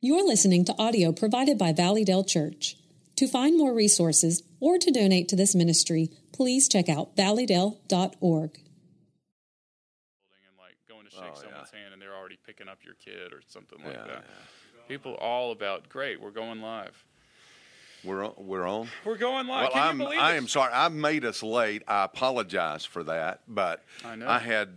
You're listening to audio provided by Valleydale Church. To find more resources or to donate to this ministry, please check out valleydale.org. and like going to shake Oh, yeah. someone's hand and they're already picking up your kid or something like Yeah, that. People all about great. We're going live. We're on, we're on. We're going live. Well, Can I'm you believe I am sorry. I made us late. I apologize for that, but I know. had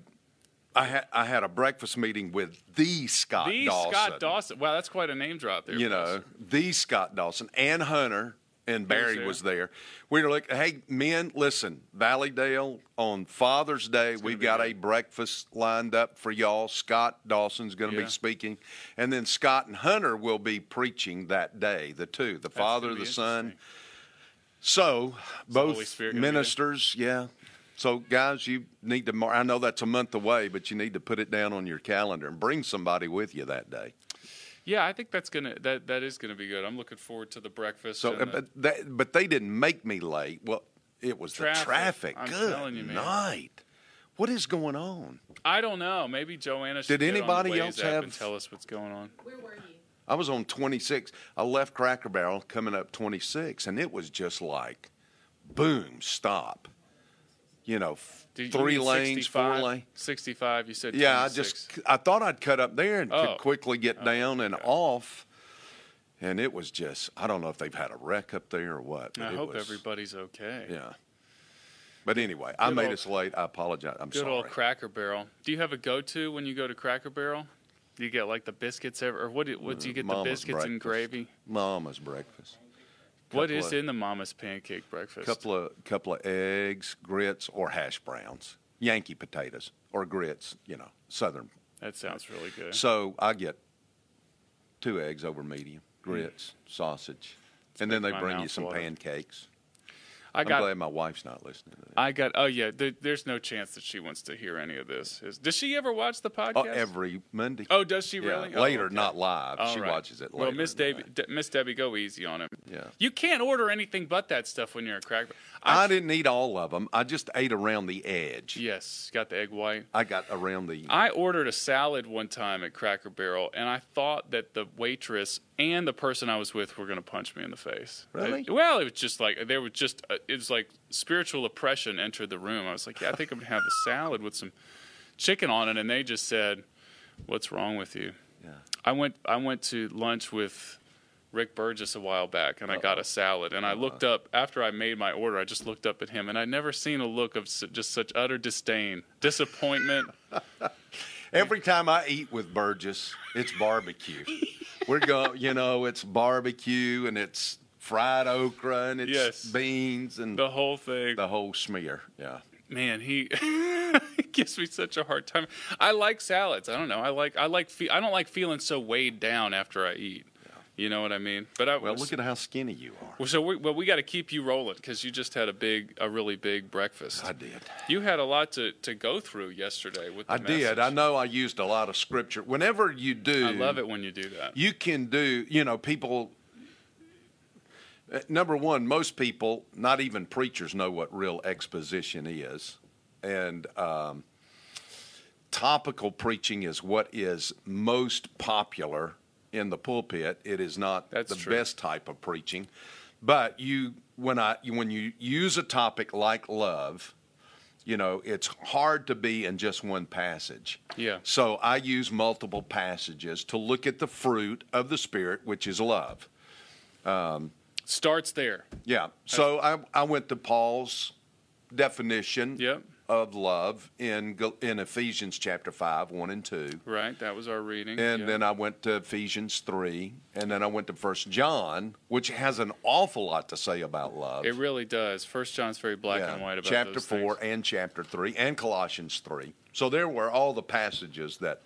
I had I had a breakfast meeting with the Scott The Dawson. Scott Dawson. Wow, that's quite a name drop there. You know, the Scott Dawson and Hunter and Barry there? was there. We were like, "Hey, men, listen, Valleydale on Father's Day, we've got good. a breakfast lined up for y'all. Scott Dawson's going to Yeah. be speaking, and then Scott and Hunter will be preaching that day. The two, the Father, gonna the Son. So both Spirit gonna be there? ministers, yeah. So guys, you need to. I know that's a month away, but you need to put it down on your calendar and bring somebody with you that day. Yeah, I think that's gonna that that is gonna be good. I'm looking forward to the breakfast. So, and uh, the- but that, but they didn't make me late. Well, it was Traffic. the traffic. I'm Good telling you, man. night. What is going on? I don't know. Maybe Joanna should Did get on the anybody else have- and tell us what's going on. Where were you? I was on 26. I left Cracker Barrel coming up 26, and it was just like, boom, stop. You know, you three lanes, 65? four lane. 65. You said. Yeah, I just I thought I'd cut up there and Oh. could quickly get Oh, down and okay. off. And it was just I don't know if they've had a wreck up there or what. I hope was- everybody's okay. Yeah. But anyway, I made old- us late. I apologize. I'm Good sorry. old Cracker Barrel. Do you have a go-to when you go to Cracker Barrel? Do you get like the biscuits ever, or what? Do, what do you mm, get? The Mama's biscuits and gravy. Mama's breakfast. What is of- in the Mama's pancake breakfast? Couple of couple of eggs, grits, or hash browns. Yankee potatoes or grits. You know, southern. that sounds really good. So I get two eggs over medium, hmm. grits, sausage, and then they bring you some water. pancakes. I I'm got. glad my wife's not listening to that. I got. Oh yeah. There, there's no chance that she wants to hear any of this. Is, does she ever watch the oh, podcast? Oh, every Monday. Oh, does she Yeah, really? Oh, later, okay. not live. All she right. watches it later. Well, Miss Debbie. Miss Debbie, go easy on him. Yeah. You can't order anything but that stuff when you're a cracker. I didn't eat all of them. I just ate around the edge. Yes, got the egg white. I got around the. I ordered a salad one time at Cracker Barrel, and I thought that the waitress and the person I was with were going to punch me in the face. Really? It- well, it was just like there was just uh, it was like spiritual oppression entered the room. I was like, yeah, I think I'm going to have a salad with some chicken on it, and they just said, "What's wrong with you?" Yeah. I went I went to lunch with Rick Burgess a while back, and I got a salad. And I looked up after I made my order. I just looked up at him, and I'd never seen a look of s- just such utter disdain, disappointment. Every time I eat with Burgess, it's barbecue. We're going, you know, it's barbecue and it's fried okra and it's Yes. beans and the whole thing. the whole smear. Yeah. Man, he, he gives me such a hard time. I like salads. I don't know. I like I like fe- I don't like feeling so weighed down after I eat. You know what I mean? But I Well, look at how skinny you are. well, so we, well, we got to keep you rolling because you just had a big, a really big breakfast. I did. You had a lot to, to go through yesterday with. The I did. I know I used a lot of scripture. Whenever you do, I love it when you do that. you can do you know people uh, number one most people not even preachers know what real exposition is and um, topical preaching is what is most popular in the pulpit it is not That's the true. best type of preaching but you when i when you use a topic like love you know it's hard to be in just one passage Yeah. so I use multiple passages to look at the fruit of the Spirit, which is love. Um, Starts there. Yeah. So I, I went to Paul's definition Yep. Of love in in Ephesians chapter five, one and two, Right. That was our reading. and Yeah. then I went to Ephesians three, and then I went to First John, which has an awful lot to say about love. it really does. First John's very black Yeah. and white about chapter those four things. and chapter three and Colossians three. So there were all the passages that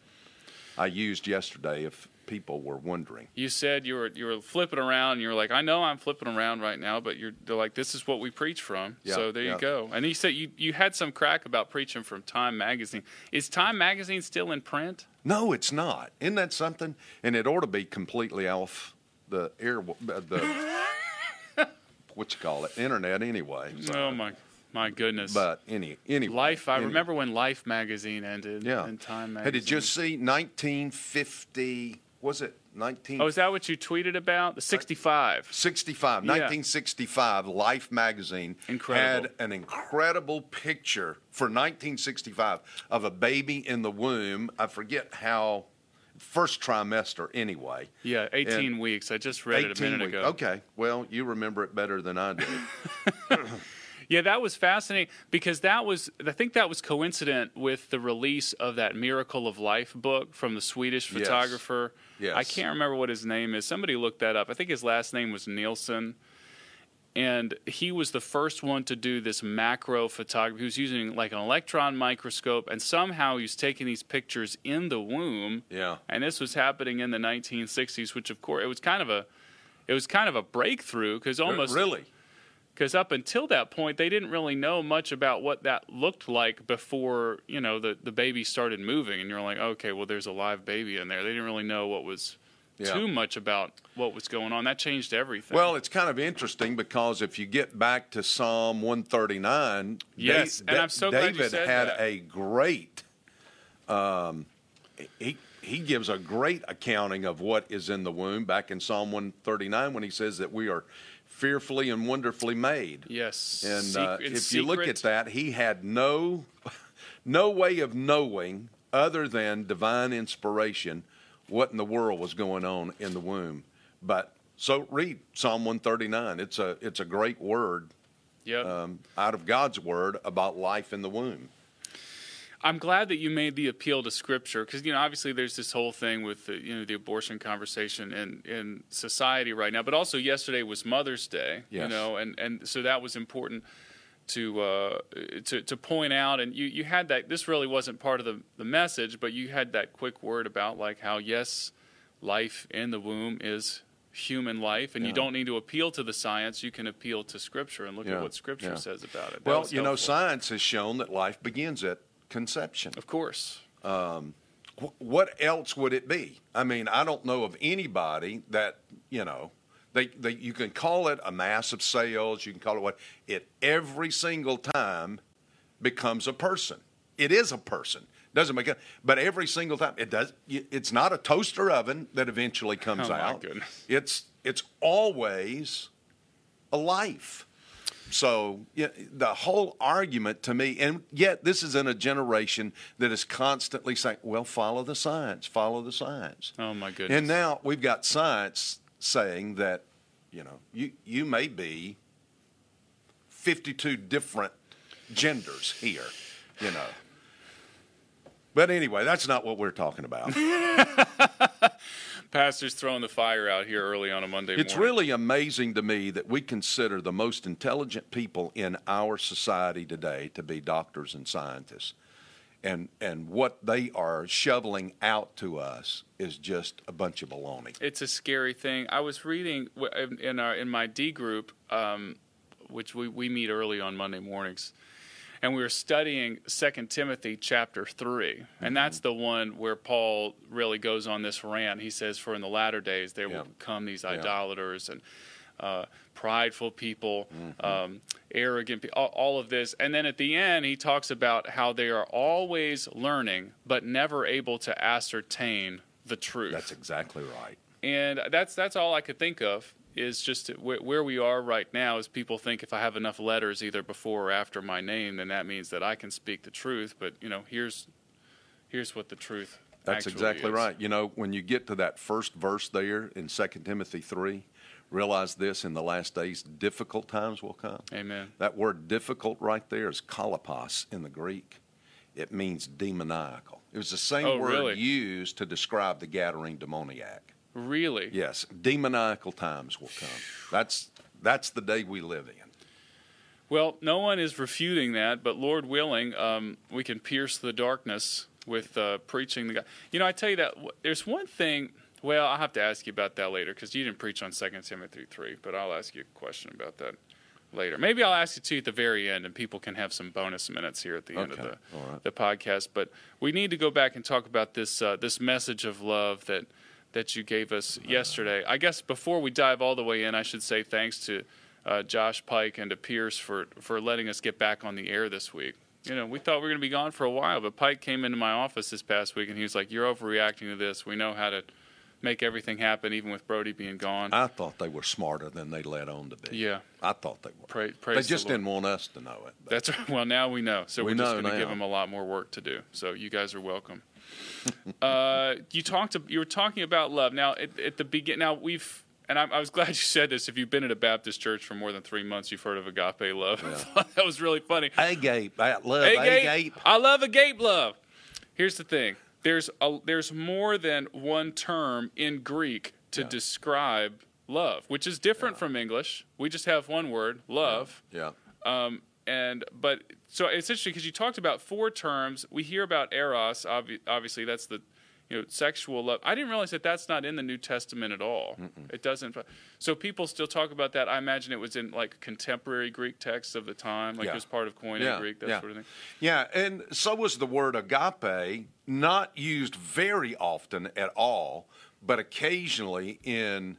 I used yesterday. If people were wondering. You said you were you were flipping around. and You were like, I know I'm flipping around right now, but you're they're like, this is what we preach from. Yeah, so there yeah. you go. And you said you you had some crack about preaching from Time Magazine. Is Time Magazine still in print? No, it's not. Isn't that something? And it ought to be completely off the air, uh, the what you call it, internet anyway. So, Oh my my goodness. But any anyway, Life. I remember when Life magazine ended. Yeah. And Time magazine. Did you see 1950? Was it 19, Oh, is that what you tweeted about? The 65. 65, Yeah. 1965, Life magazine Incredible. had an incredible picture for 1965 of a baby in the womb. I forget how, first trimester anyway. Yeah, 18 And weeks. I just read it a minute week- ago. Okay, well, you remember it better than I do. Yeah, that was fascinating because that was I think that was coincident with the release of that Miracle of Life book from the Swedish photographer. Yes. I can't remember what his name is. Somebody looked that up. I think his last name was Nilsson. And he was the first one to do this macro photography. He was using like an electron microscope, and somehow he was taking these pictures in the womb. Yeah. And this was happening in the 1960s, which of course it was kind of a, it was kind of a breakthrough because almost really? Because up until that point they didn't really know much about what that looked like before you know the the baby started moving and you're like okay well there's a live baby in there they didn't really know what was Yeah. too much about what was going on that changed everything Well, it's kind of interesting because if you get back to Psalm 139, Yes, and I'm so glad you David said had that. a great. Um, he he gives a great accounting of what is in the womb back in Psalm 139 when he says that we are fearfully and wonderfully made. yes And uh, in if you look at that, he had no no way of knowing other than divine inspiration what in the world was going on in the womb. But so read Psalm 139. It's a it's a great word yep. um, out of God's word about life in the womb. I'm glad that you made the appeal to scripture because you know obviously there's this whole thing with the you know the abortion conversation in in society right now, but also yesterday was Mother's Day, you know, and and so that was important to uh, to to point out. And you you had that this really wasn't part of the the message, but you had that quick word about like how yes, life in the womb is human life and you don't need to appeal to the science you can appeal to scripture and look Yeah, at what scripture yeah. says about it That Well, you know, science has shown that life begins at conception. of course um, Wh- what else would it be? I mean, I don't know of anybody that you know. They, they, you can call it a mass of cells. You can call it what. It every single time becomes a person. It is a person. Doesn't make it, but every single time it does. It's not a toaster oven that eventually comes Oh, my out. goodness. It's it's always a life. So yeah, the whole argument to me, and yet this is in a generation that is constantly saying, "Well, follow the science, follow the science." oh my goodness And now we've got science saying that, you know, you you may be fifty-two different genders here, you know. But anyway, that's not what we're talking about. Pastor's throwing the fire out here early on a Monday It's morning. really amazing to me that we consider the most intelligent people in our society today to be doctors and scientists. And, and what they are shoveling out to us is just a bunch of baloney. It's a scary thing. I was reading in- in our in my D group, um, which we, we meet early on Monday mornings, and we were studying Second Timothy chapter three, and that's the one where Paul really goes on this rant. He says, "For in the latter days there Yeah. will come these idolaters and." Uh, prideful people, Mm-hmm. um, arrogant people, all, all of this. And then at the end, he talks about how they are always learning, but never able to ascertain the truth. That's exactly right. and that's that's all I could think of is just where, where we are right now. Is people think if I have enough letters either before or after my name, then that means that I can speak the truth. But you know, here's here's what the truth. That's exactly is. right. You know, when you get to that first verse there in 2 Timothy 3, realize this in the last days, difficult times will come. Amen. That word difficult right there is chalepos in the Greek. It means demoniacal. It was the same Oh, word really? used to describe the Gadarene demoniac. Really? Yes, demoniacal times will come. That's that's the day we live in. Well, no one is refuting that, but Lord willing, um, we can pierce the darkness with uh, preaching the God. You know, I tell you that there's one thing. Well, I'll have to ask you about that later because you didn't preach on Second Timothy three, but I'll ask you a question about that later. Maybe I'll ask you too at the very end, and people can have some bonus minutes here at the end of the right. the podcast. But we need to go back and talk about this uh, this message of love that that you gave us yesterday. I guess before we dive all the way in, I should say thanks to uh, Josh Pike and to Pierce for for letting us get back on the air this week. You know, we thought we were going to be gone for a while, but Pike came into my office this past week and he was like, "You're overreacting to this. We know how to make everything happen, even with Brody being gone. I thought they were smarter than they let on to be. Yeah. I thought they were. Pray- they praise the just didn't want us to know it. That's right. Well, now we know. So We we are just going to give them a lot more work to do. So you guys are welcome. Uh, you talked. You were talking about love. Now at, at the begin. Now we've. And I, I was glad you said this. If you've been at a Baptist church for more than three months, you've heard of agape love. that was really funny. Agape. I love Agape. agape. I love agape love. Here's the thing. There's a, there's more than one term in Greek to Yeah. describe love, which is different from English. We just have one word, love. Yeah. Um, and but so it's interesting because you talked about four terms. We hear about eros. Obvi- obviously, that's the you know sexual love. I didn't realize that that's not in the New Testament at all. It doesn't. So people still talk about that. I imagine it was in like contemporary Greek texts of the time, like Yeah. it was part of Koine Yeah, Greek, that yeah. sort of thing. Yeah, and so was the word agape, not used very often at all, but occasionally in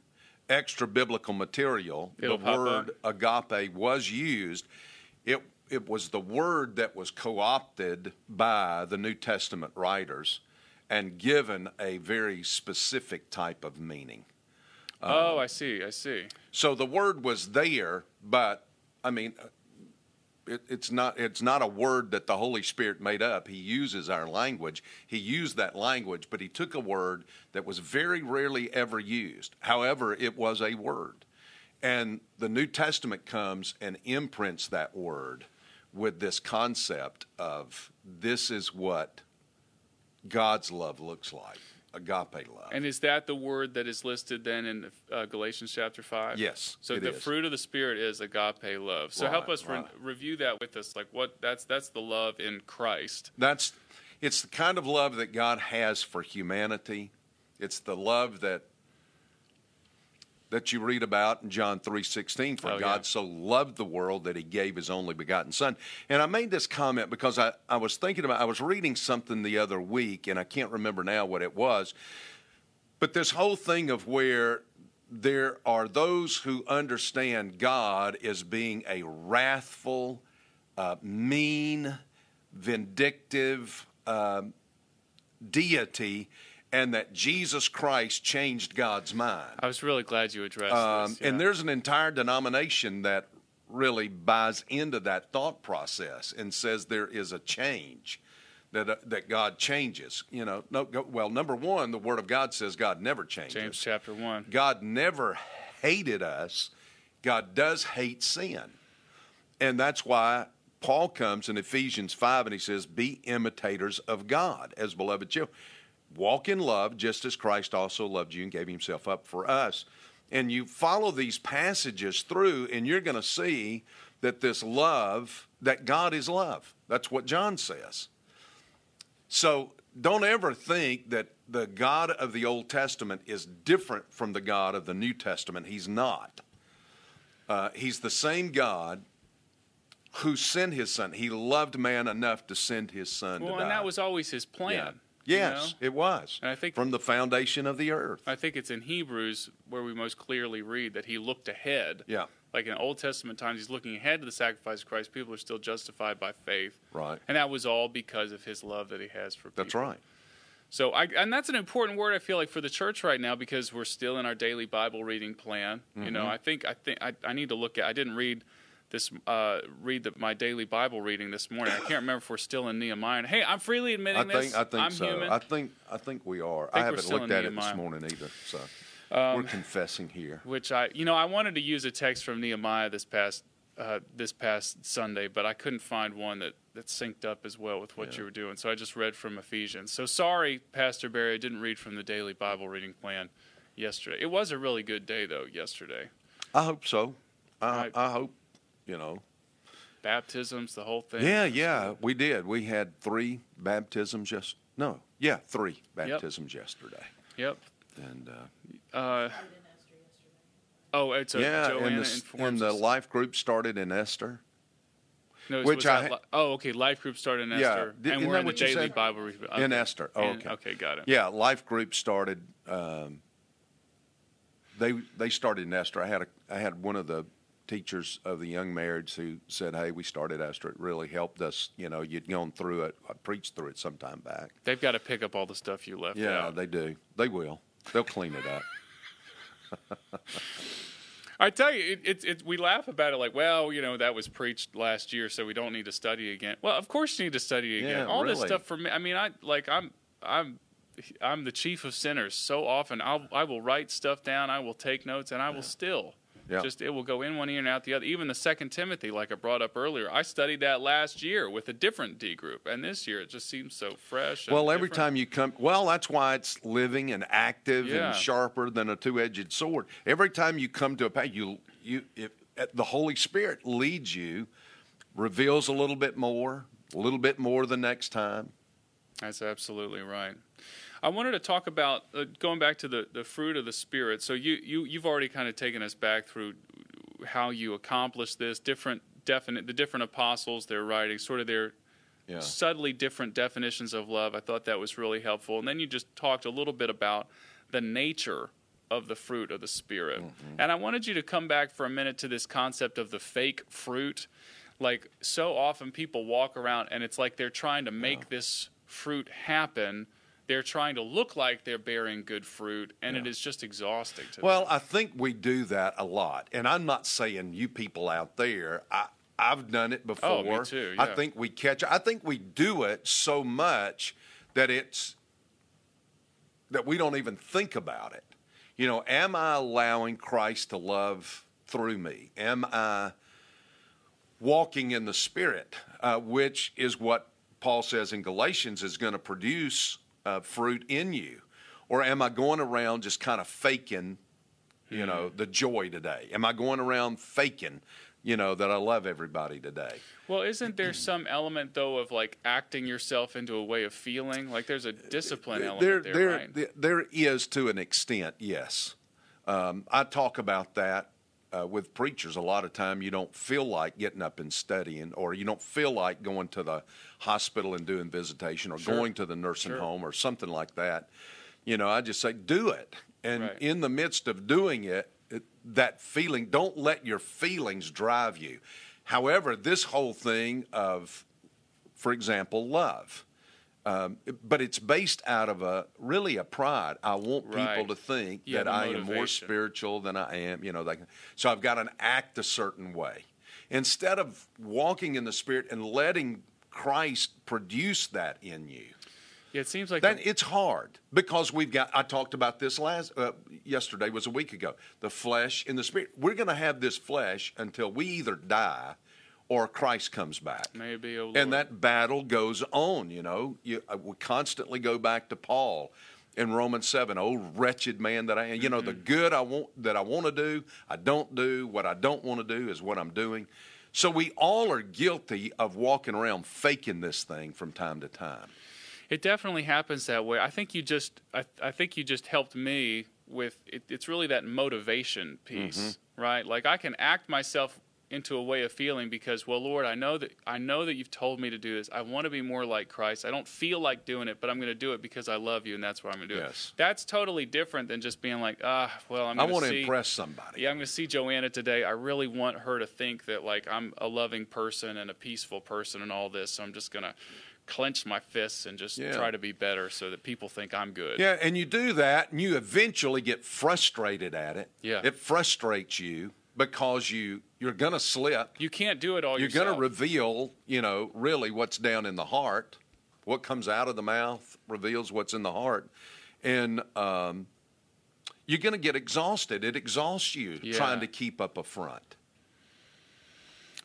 extra biblical material, It'll the word agape was used. It it was the word that was co-opted by the New Testament writers and given a very specific type of meaning. oh, I see. I see. So the word was there, but I mean, it, it's not it's not a word that the Holy Spirit made up. He uses our language. He used that language, but he took a word that was very rarely ever used. However, it was a word, and the New Testament comes and imprints that word with this concept of this is what God's love looks like, agape love. And is that the word that is listed then in uh, Galatians chapter five? Yes, So the is. fruit of the spirit is agape love. So help Right, us re- review that with us. Like what? That's that's the love in Christ. That's it's the kind of love that God has for humanity. It's the love that that you read about in John 3:16 for Oh, God yeah. so loved the world that he gave his only begotten son. And I made this comment because I, I was thinking about I was reading something the other week and I can't remember now what it was. But this whole thing of where there are those who understand God as being a wrathful, uh, mean, vindictive um, deity, and that Jesus Christ changed God's mind. I was really glad you addressed Um, this. And there's an entire denomination that really buys into that thought process and says there is a change. That, uh, that God changes, you know. No, go, well, number one, the Word of God says God never changes. James chapter one. God never hated us. God does hate sin. And that's why Paul comes in Ephesians 5 and he says, Be imitators of God as beloved children. Walk in love just as Christ also loved you and gave himself up for us. And you follow these passages through, and you're going to see that this love, that God is love. That's what John says. So don't ever think that the God of the Old Testament is different from the God of the New Testament. He's not. Uh, he's the same God who sent his son. He loved man enough to send his son Well, to die. and that was always his Yeah. Yes, you know? it was. And I think- from the foundation of the earth. I think it's in Hebrews where we most clearly read that he looked ahead. Yeah. Like in Old Testament times, he's looking ahead to the sacrifice of Christ. People are still justified by faith. Right. And that was all because of his love that he has for people. That's right. So, I, and that's an important word I feel like for the church right now because we're still in our daily Bible reading plan. You know, Mm-hmm. I think I think I, I need to look at. I didn't read this uh, read the, my daily Bible reading this morning. I can't remember if we're still in Nehemiah. Hey, I'm freely admitting I think this. I think I'm so. human. I think I think we are. I we're haven't looked at it this morning either. So Um, we're confessing here. which I, you know, I wanted to use a text from Nehemiah this past uh, this past Sunday, but I couldn't find one that that synced up as well with what Yeah. you were doing. So I just read from Ephesians. So sorry, Pastor Barry, I didn't read from the daily Bible reading plan yesterday. It was a really good day though yesterday. I hope so. I, Right. I hope you know. Baptisms, the whole thing. Yeah, yeah, we did. We had three baptisms just no, yeah, three baptisms yesterday, Yep. and uh, Uh, oh, it's a yeah, Joanna and the, and the life group started in Esther. No, which I li- oh, okay. Life group started in Yeah, Esther, did- and we're in the daily said? Bible reading. In Esther. Oh, And- okay. okay, got it. Yeah, life group started. Um, they they started in Esther. I had a I had one of the teachers of the young marrieds who said, "Hey, we started Esther. It really helped us. You know, you'd gone through it. I preached through it some time back. They've got to pick up all the stuff you left Yeah, out. they do. They will. They'll clean it up. I tell you, it, it, it, we laugh about it like, well, you know, that was preached last year, so we don't need to study again. Well, of course you need to study again. Yeah, All this stuff for me. I mean, I like I'm I'm I'm the chief of sinners. So often, I'll I will write stuff down, I will take notes, and I will still. Yeah. Just it will go in one ear and out the other. Even the Second Timothy, like I brought up earlier, I studied that last year with a different D group, and this year it just seems so fresh. Well, every different. time you come, well, that's why it's living and active Yeah. and sharper than a two-edged sword. Every time you come to a page, you you if, uh, the Holy Spirit leads you, reveals a little bit more, a little bit more the next time. That's absolutely right. I wanted to talk about uh, going back to the, the fruit of the spirit. So you you you've already kind of taken us back through how you accomplish this, different definite the different apostles, their writings, sort of their Yeah. subtly different definitions of love. I thought that was really helpful. And then you just talked a little bit about the nature of the fruit of the spirit. And I wanted you to come back for a minute to this concept of the fake fruit. Like so often people walk around and it's like they're trying to make this fruit happen. They're trying to look like they're bearing good fruit and it is just exhausting to Well, them. I think we do that a lot, and I'm not saying you people out there. I I've done it before. Oh, me too, Yeah. I think we catch. I think we do it so much that it's that we don't even think about it. You know, am I allowing Christ to love through me? Am I walking in the Spirit, uh, which is what Paul says in Galatians is going to produce uh, fruit in you? Or am I going around just kind of faking, you know, the joy today? Am I going around faking, you know, that I love everybody today? Well, isn't there some element though of like acting yourself into a way of feeling? Like there's a discipline element there, there, there, right? there- there is to an extent, yes. Um, I talk about that uh, with preachers a lot of time. You don't feel like getting up and studying, or you don't feel like going to the hospital and doing visitation, or Sure. going to the nursing Sure. home, or something like that. You know, I just say, do it. And Right. in the midst of doing it, it, that feeling, don't let your feelings drive you. However, this whole thing of, for example, love, um, but it's based out of a really a pride. I want people Right. to think You that I am more spiritual than I am. You know, like, so I've got to act a certain way instead of walking in the spirit and letting Christ produce that in you. yeah, it seems like Then it's hard because we've got. I talked about this last uh, yesterday was a week ago. The flesh and the spirit. We're going to have this flesh until we either die or Christ comes back. maybe oh. And that battle goes on, you know. You, uh, we constantly go back to Paul in Romans 7, oh wretched man that I am. You know, the good I want that I want to do, I don't do. What I don't want to do is what I'm doing. So we all are guilty of walking around faking this thing from time to time. It definitely happens that way. I think you just, I, I think you just helped me with. It, it's really that motivation piece, Mm-hmm. right? Like I can act myself into a way of feeling because, well, Lord, I know that I know that you've told me to do this. I want to be more like Christ. I don't feel like doing it, but I'm going to do it because I love you, and that's why I'm going to do Yes. it. That's totally different than just being like, ah, well, I'm. I want to see, impress somebody. Yeah, I'm going to see Joanna today. I really want her to think that like I'm a loving person and a peaceful person and all this. So I'm just going to clench my fists and just Yeah. try to be better so that people think I'm good. Yeah, and you do that, and you eventually get frustrated at it. Yeah. it frustrates you because you you're going to slip. You can't do it all You're going to reveal, you know, really what's down in the heart. What comes out of the mouth reveals what's in the heart, and um, you're going to get exhausted. It exhausts you Yeah. trying to keep up a front.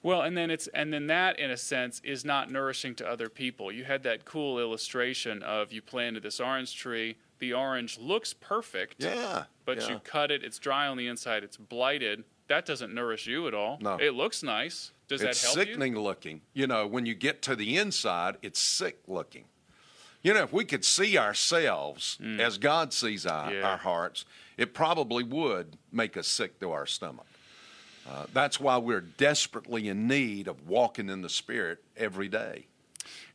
Well, and then it's and then that in a sense is not nourishing to other people. You had that cool illustration of you planted this orange tree. The orange looks perfect, Yeah, but yeah. you cut it. It's dry on the inside. It's blighted. That doesn't nourish you at all. No. It looks nice. Does it's that help sickening looking. You know, when you get to the inside, it's sick looking. You know, if we could see ourselves as God sees our, Mm. Yeah. our hearts, it probably would make us sick to our stomach. Uh, that's why we're desperately in need of walking in the Spirit every day.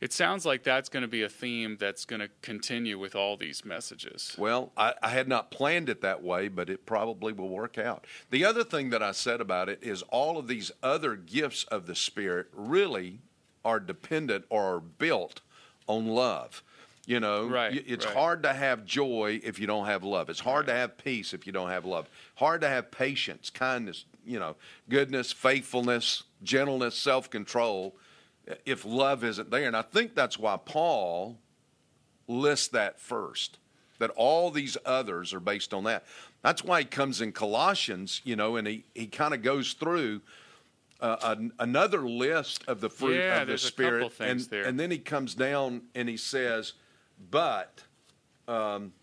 It sounds like that's going to be a theme that's going to continue with all these messages. Well, I, I had not planned it that way, but it probably will work out. The other thing that I said about it is all of these other gifts of the Spirit really are dependent or are built on love. You know, Right, it's right. hard to have joy if you don't have love. It's hard to have peace if you don't have love. Hard to have patience, kindness, you know, goodness, faithfulness, gentleness, self control if love isn't there. And I think that's why Paul lists that first, that all these others are based on that. That's why he comes in Colossians, you know, and he, he kind of goes through uh, an, another list of the fruit Yeah, of the Spirit. and, there. and then he comes down and he says, but um,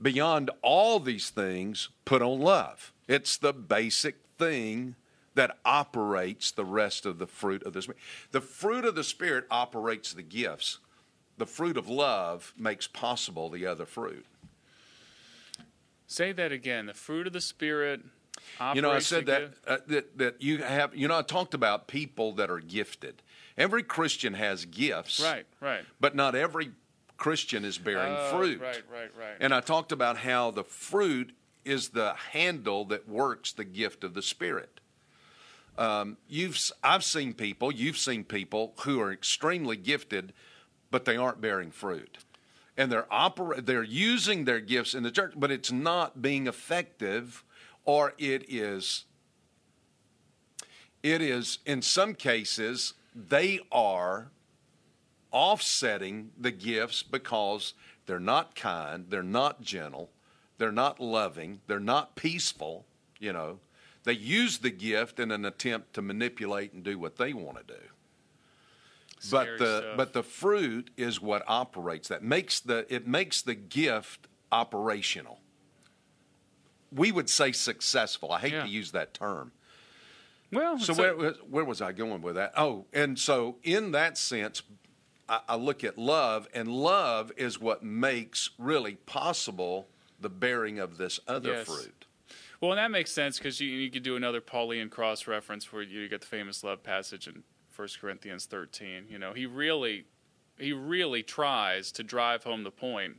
beyond all these things, put on love. It's the basic thing that operates the rest of the fruit of the Spirit. The fruit of the Spirit operates the gifts. The fruit of love makes possible the other fruit. Say that again. The fruit of the spirit. You know, I said that, uh, that that you have. You know, I talked about people that are gifted. Every Christian has gifts, Right, right. But not every Christian is bearing Oh, fruit. Right, right, right. And I talked about how the fruit is the handle that works the gift of the Spirit. Um, you've, I've seen people, you've seen people who are extremely gifted, but they aren't bearing fruit, and they're oper- they're using their gifts in the church, but it's not being effective, or it is. It is in some cases they are offsetting the gifts because they're not kind, they're not gentle, they're not loving, they're not peaceful, you know. They use the gift in an attempt to manipulate and do what they want to do. But the stuff. but the fruit is what operates that makes the it makes the gift operational. We would say successful. I hate Yeah. to use that term. well, So where, a- was- where was I going with that? Oh, and so in that sense, I, I look at love, and love is what makes really possible the bearing of this other Yes. fruit. Well, and that makes sense because you, you could do another Pauline cross reference where you get the famous love passage in 1 Corinthians 13. You know, he really, he really tries to drive home the point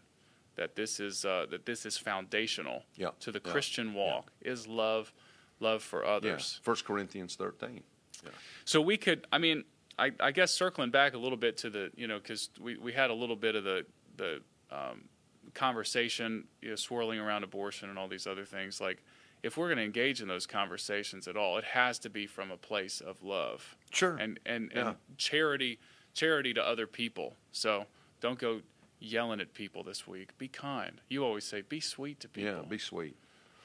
that this is uh, that this is foundational Yeah, to the yeah, Christian walk is love, love for Yeah, others. First Corinthians thirteen. So we could, I mean, I, I guess circling back a little bit to the, you know, because we, we had a little bit of the the um, conversation, you know, swirling around abortion and all these other things. Like, if we're going to engage in those conversations at all, it has to be from a place of love Sure. and and, Yeah. and charity, charity to other people. So don't go yelling at people this week. Be kind. You always say, be sweet to people. yeah, be sweet.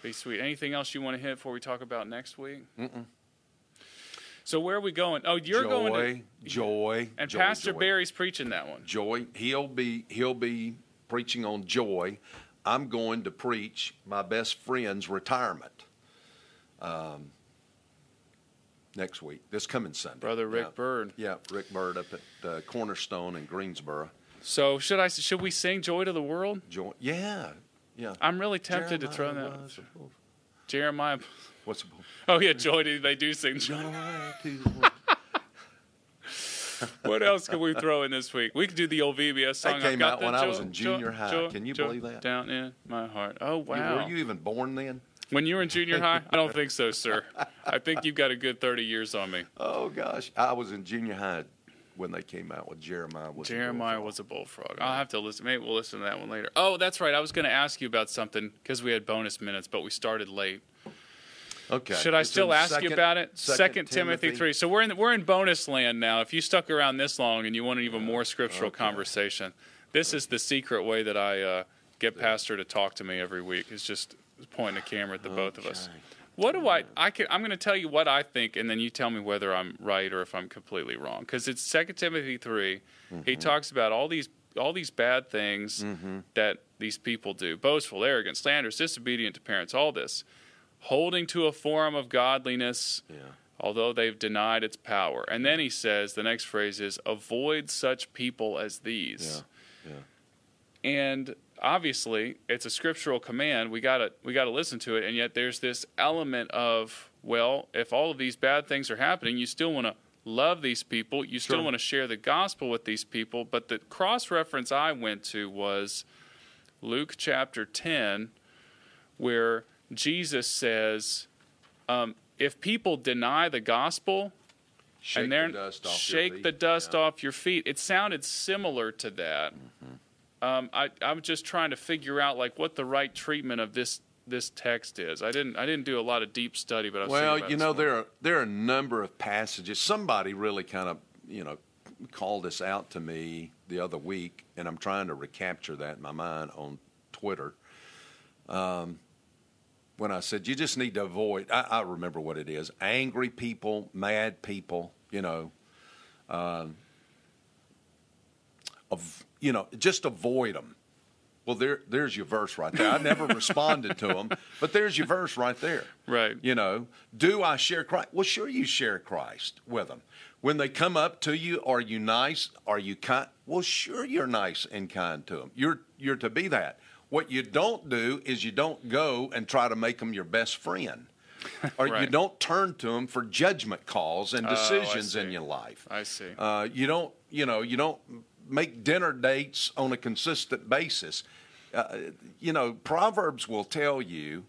Be sweet. Anything else you want to hit before we talk about next week? Mm-mm. So where are we going? Oh, you're joy, going to joy, and joy, Pastor joy. Barry's preaching that one. Joy. He'll be he'll be preaching on joy. I'm going to preach my best friend's retirement. Um, next week, this coming Sunday. Brother Rick Yeah. Bird. Yeah, Rick Bird up at uh, Cornerstone in Greensboro. So should I? Should we sing "Joy to the World"? Joy. Yeah, yeah. I'm really tempted to throw that. was. Jeremiah. What's the Oh yeah, Joy. do- They do sing. Joy. joy to the world? What else can we throw in this week? We could do the old VBS song. I've came got out when I was in junior high. Can you believe that? Down in my heart. Oh wow. Were you even born then? When you were in junior high? I don't think so, sir. I think you've got a good 30 years on me. Oh gosh, I was in junior high when they came out with Jeremiah. Was Jeremiah bullfrog. was a bullfrog. I'll have to listen. Maybe we'll listen to that one later. Oh, that's right. I was going to ask you about something because we had bonus minutes, but we started late. Okay. Should I It's still ask you about it? Second Timothy, three. So we're in we're in bonus land now. If you stuck around this long and you want an even more scriptural Okay. conversation, this is the secret way that I uh, get Pastor to talk to me every week. Is just pointing a camera at the both of us. What do I? I can. I'm going to tell you what I think, and then you tell me whether I'm right or if I'm completely wrong. Because it's Second Timothy 3 He Mm-hmm. talks about all these all these bad things that these people do: boastful, arrogant, slanderous, disobedient to parents. All this, holding to a form of godliness, Yeah. although they've denied its power. And then he says the next phrase is, "Avoid such people as these." Yeah. and obviously it's a scriptural command we got to we got to listen to it and yet there's this element of well if all of these bad things are happening you still want to love these people you still want to share the gospel with these people but the cross reference i went to was luke chapter 10 where jesus says um, if people deny the gospel Shake and they're the dust off your shake feet. the dust Yeah. off your feet. It sounded similar to that. Mm-hmm. Um, I, I'm just trying to figure out like what the right treatment of this this text is. I didn't I didn't do a lot of deep study, but I was Well, you know, there are there are a number of passages. Somebody really kind of, you know, called this out to me the other week, and I'm trying to recapture that in my mind on Twitter. Um, when I said you just need to avoid, I, I remember what it is: angry people, mad people. You know, um, of you know, just avoid them. Well, there, there's your verse right there. I never responded to them, but there's your verse right there. Right. You know, do I share Christ? Well, sure, you share Christ with them. When they come up to you, are you nice? Are you kind? Well, sure, you're nice and kind to them. You're you're to be that. What you don't do is you don't go and try to make them your best friend, or you don't turn to them for judgment calls and Oh, decisions in your life. I see. Uh, you don't, you know, you don't make dinner dates on a consistent basis. Uh, you know, Proverbs will tell you,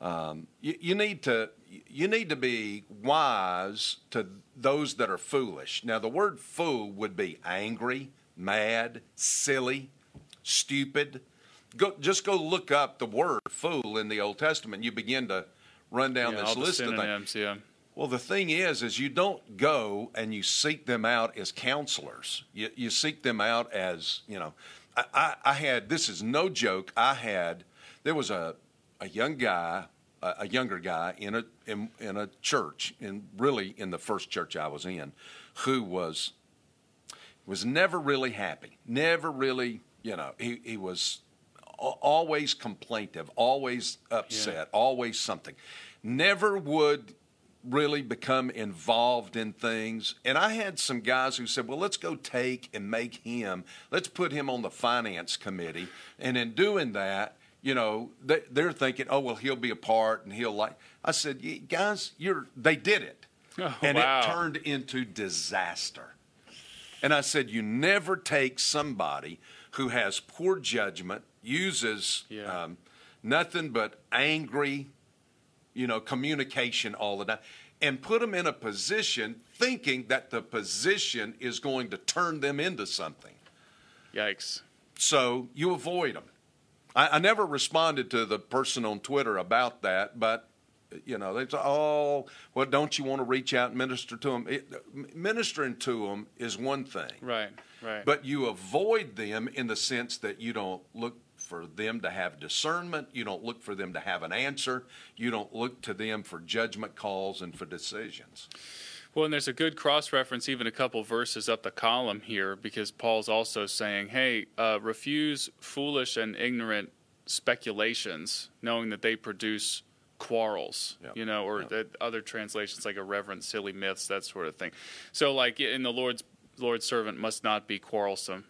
um, you, you need to you need to be wise to those that are foolish. Now, the word fool would be angry, mad, silly, stupid. Go just go look up the word fool in the Old Testament. You begin to run down yeah, this list of things. Yeah. Well, the thing is, is you don't go and you seek them out as counselors. You, you seek them out as you know. I, I, I had this is no joke. I had there was a a young guy, a, a younger guy in a in, in a church, in really in the first church I was in, who was was never really happy. Never really, you know, he he was always complaintive, always upset, always something. Never would really become involved in things. And I had some guys who said, well, let's go take and make him, let's put him on the finance committee. And in doing that, you know, they, they're thinking, oh, well, he'll be a part and he'll like. I said, guys, you're, they did it. Oh, and wow. it turned into disaster. And I said, you never take somebody who has poor judgment, uses Yeah. um, nothing but angry, you know, communication all the time, and put them in a position thinking that the position is going to turn them into something. Yikes. So you avoid them. I, I never responded to the person on Twitter about that, but you know, they say, "Oh, well, don't you want to reach out and minister to them?" It, ministering to them is one thing, Right. Right. but you avoid them in the sense that you don't look for them to have discernment. You don't look for them to have an answer. You don't look to them for judgment calls and for decisions. Well, and there's a good cross reference, even a couple verses up the column here, because Paul's also saying, hey, uh, refuse foolish and ignorant speculations, knowing that they produce quarrels, Yep. you know, or Yep. that other translations like irreverent, silly myths, that sort of thing. So, like, in the Lord's Lord's servant must not be quarrelsome,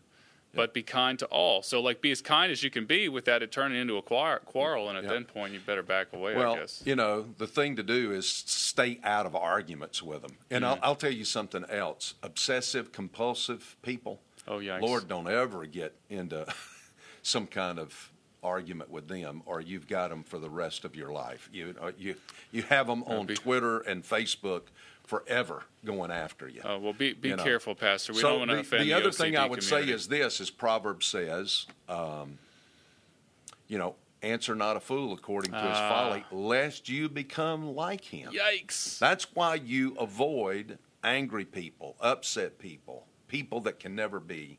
but be kind to all. So, like, be as kind as you can be with without it turning into a quar- quarrel, and at Yep. that point, you better back away, Well, I guess. you know, the thing to do is stay out of arguments with them. And I'll, I'll tell you something else: obsessive compulsive people. Oh, yikes. Lord, don't ever get into some kind of argument with them, or you've got them for the rest of your life. You uh, you you have them on be- Twitter and Facebook forever going after you. Oh, well, be, be you know. careful, Pastor. We so don't want to the, offend the other thing I would say is this: is Proverbs says, um, you know, answer not a fool according to his Ah. folly, lest you become like him. Yikes. That's why you avoid angry people, upset people, people that can never be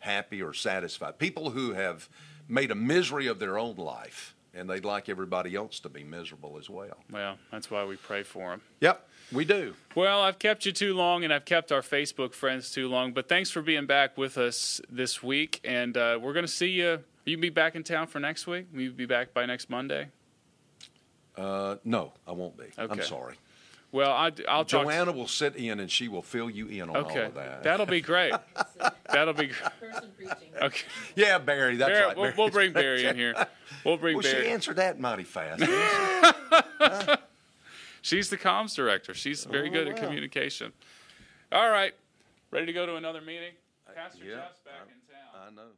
happy or satisfied, people who have made a misery of their own life and they'd like everybody else to be miserable as well. Well, that's why we pray for them. Yep, we do. Well, I've kept you too long, and I've kept our Facebook friends too long. But thanks for being back with us this week, and uh, we're going to see you. You be back in town for next week. Will you be back by next Monday? Uh, no, I won't be. I'm sorry. Well, I, will talk. Joanna will sit in and she will fill you in on okay, all of that. that'll be great. That'll be gr- Person preaching. okay. yeah, Barry, that's Barry, right. we'll, we'll bring Barry in here. We'll bring Well, Barry. she answered that mighty fast. She's the comms director. She's very Oh, good at communication. All right, ready to go to another meeting? Pastor yeah, Jeff's back in town. I know.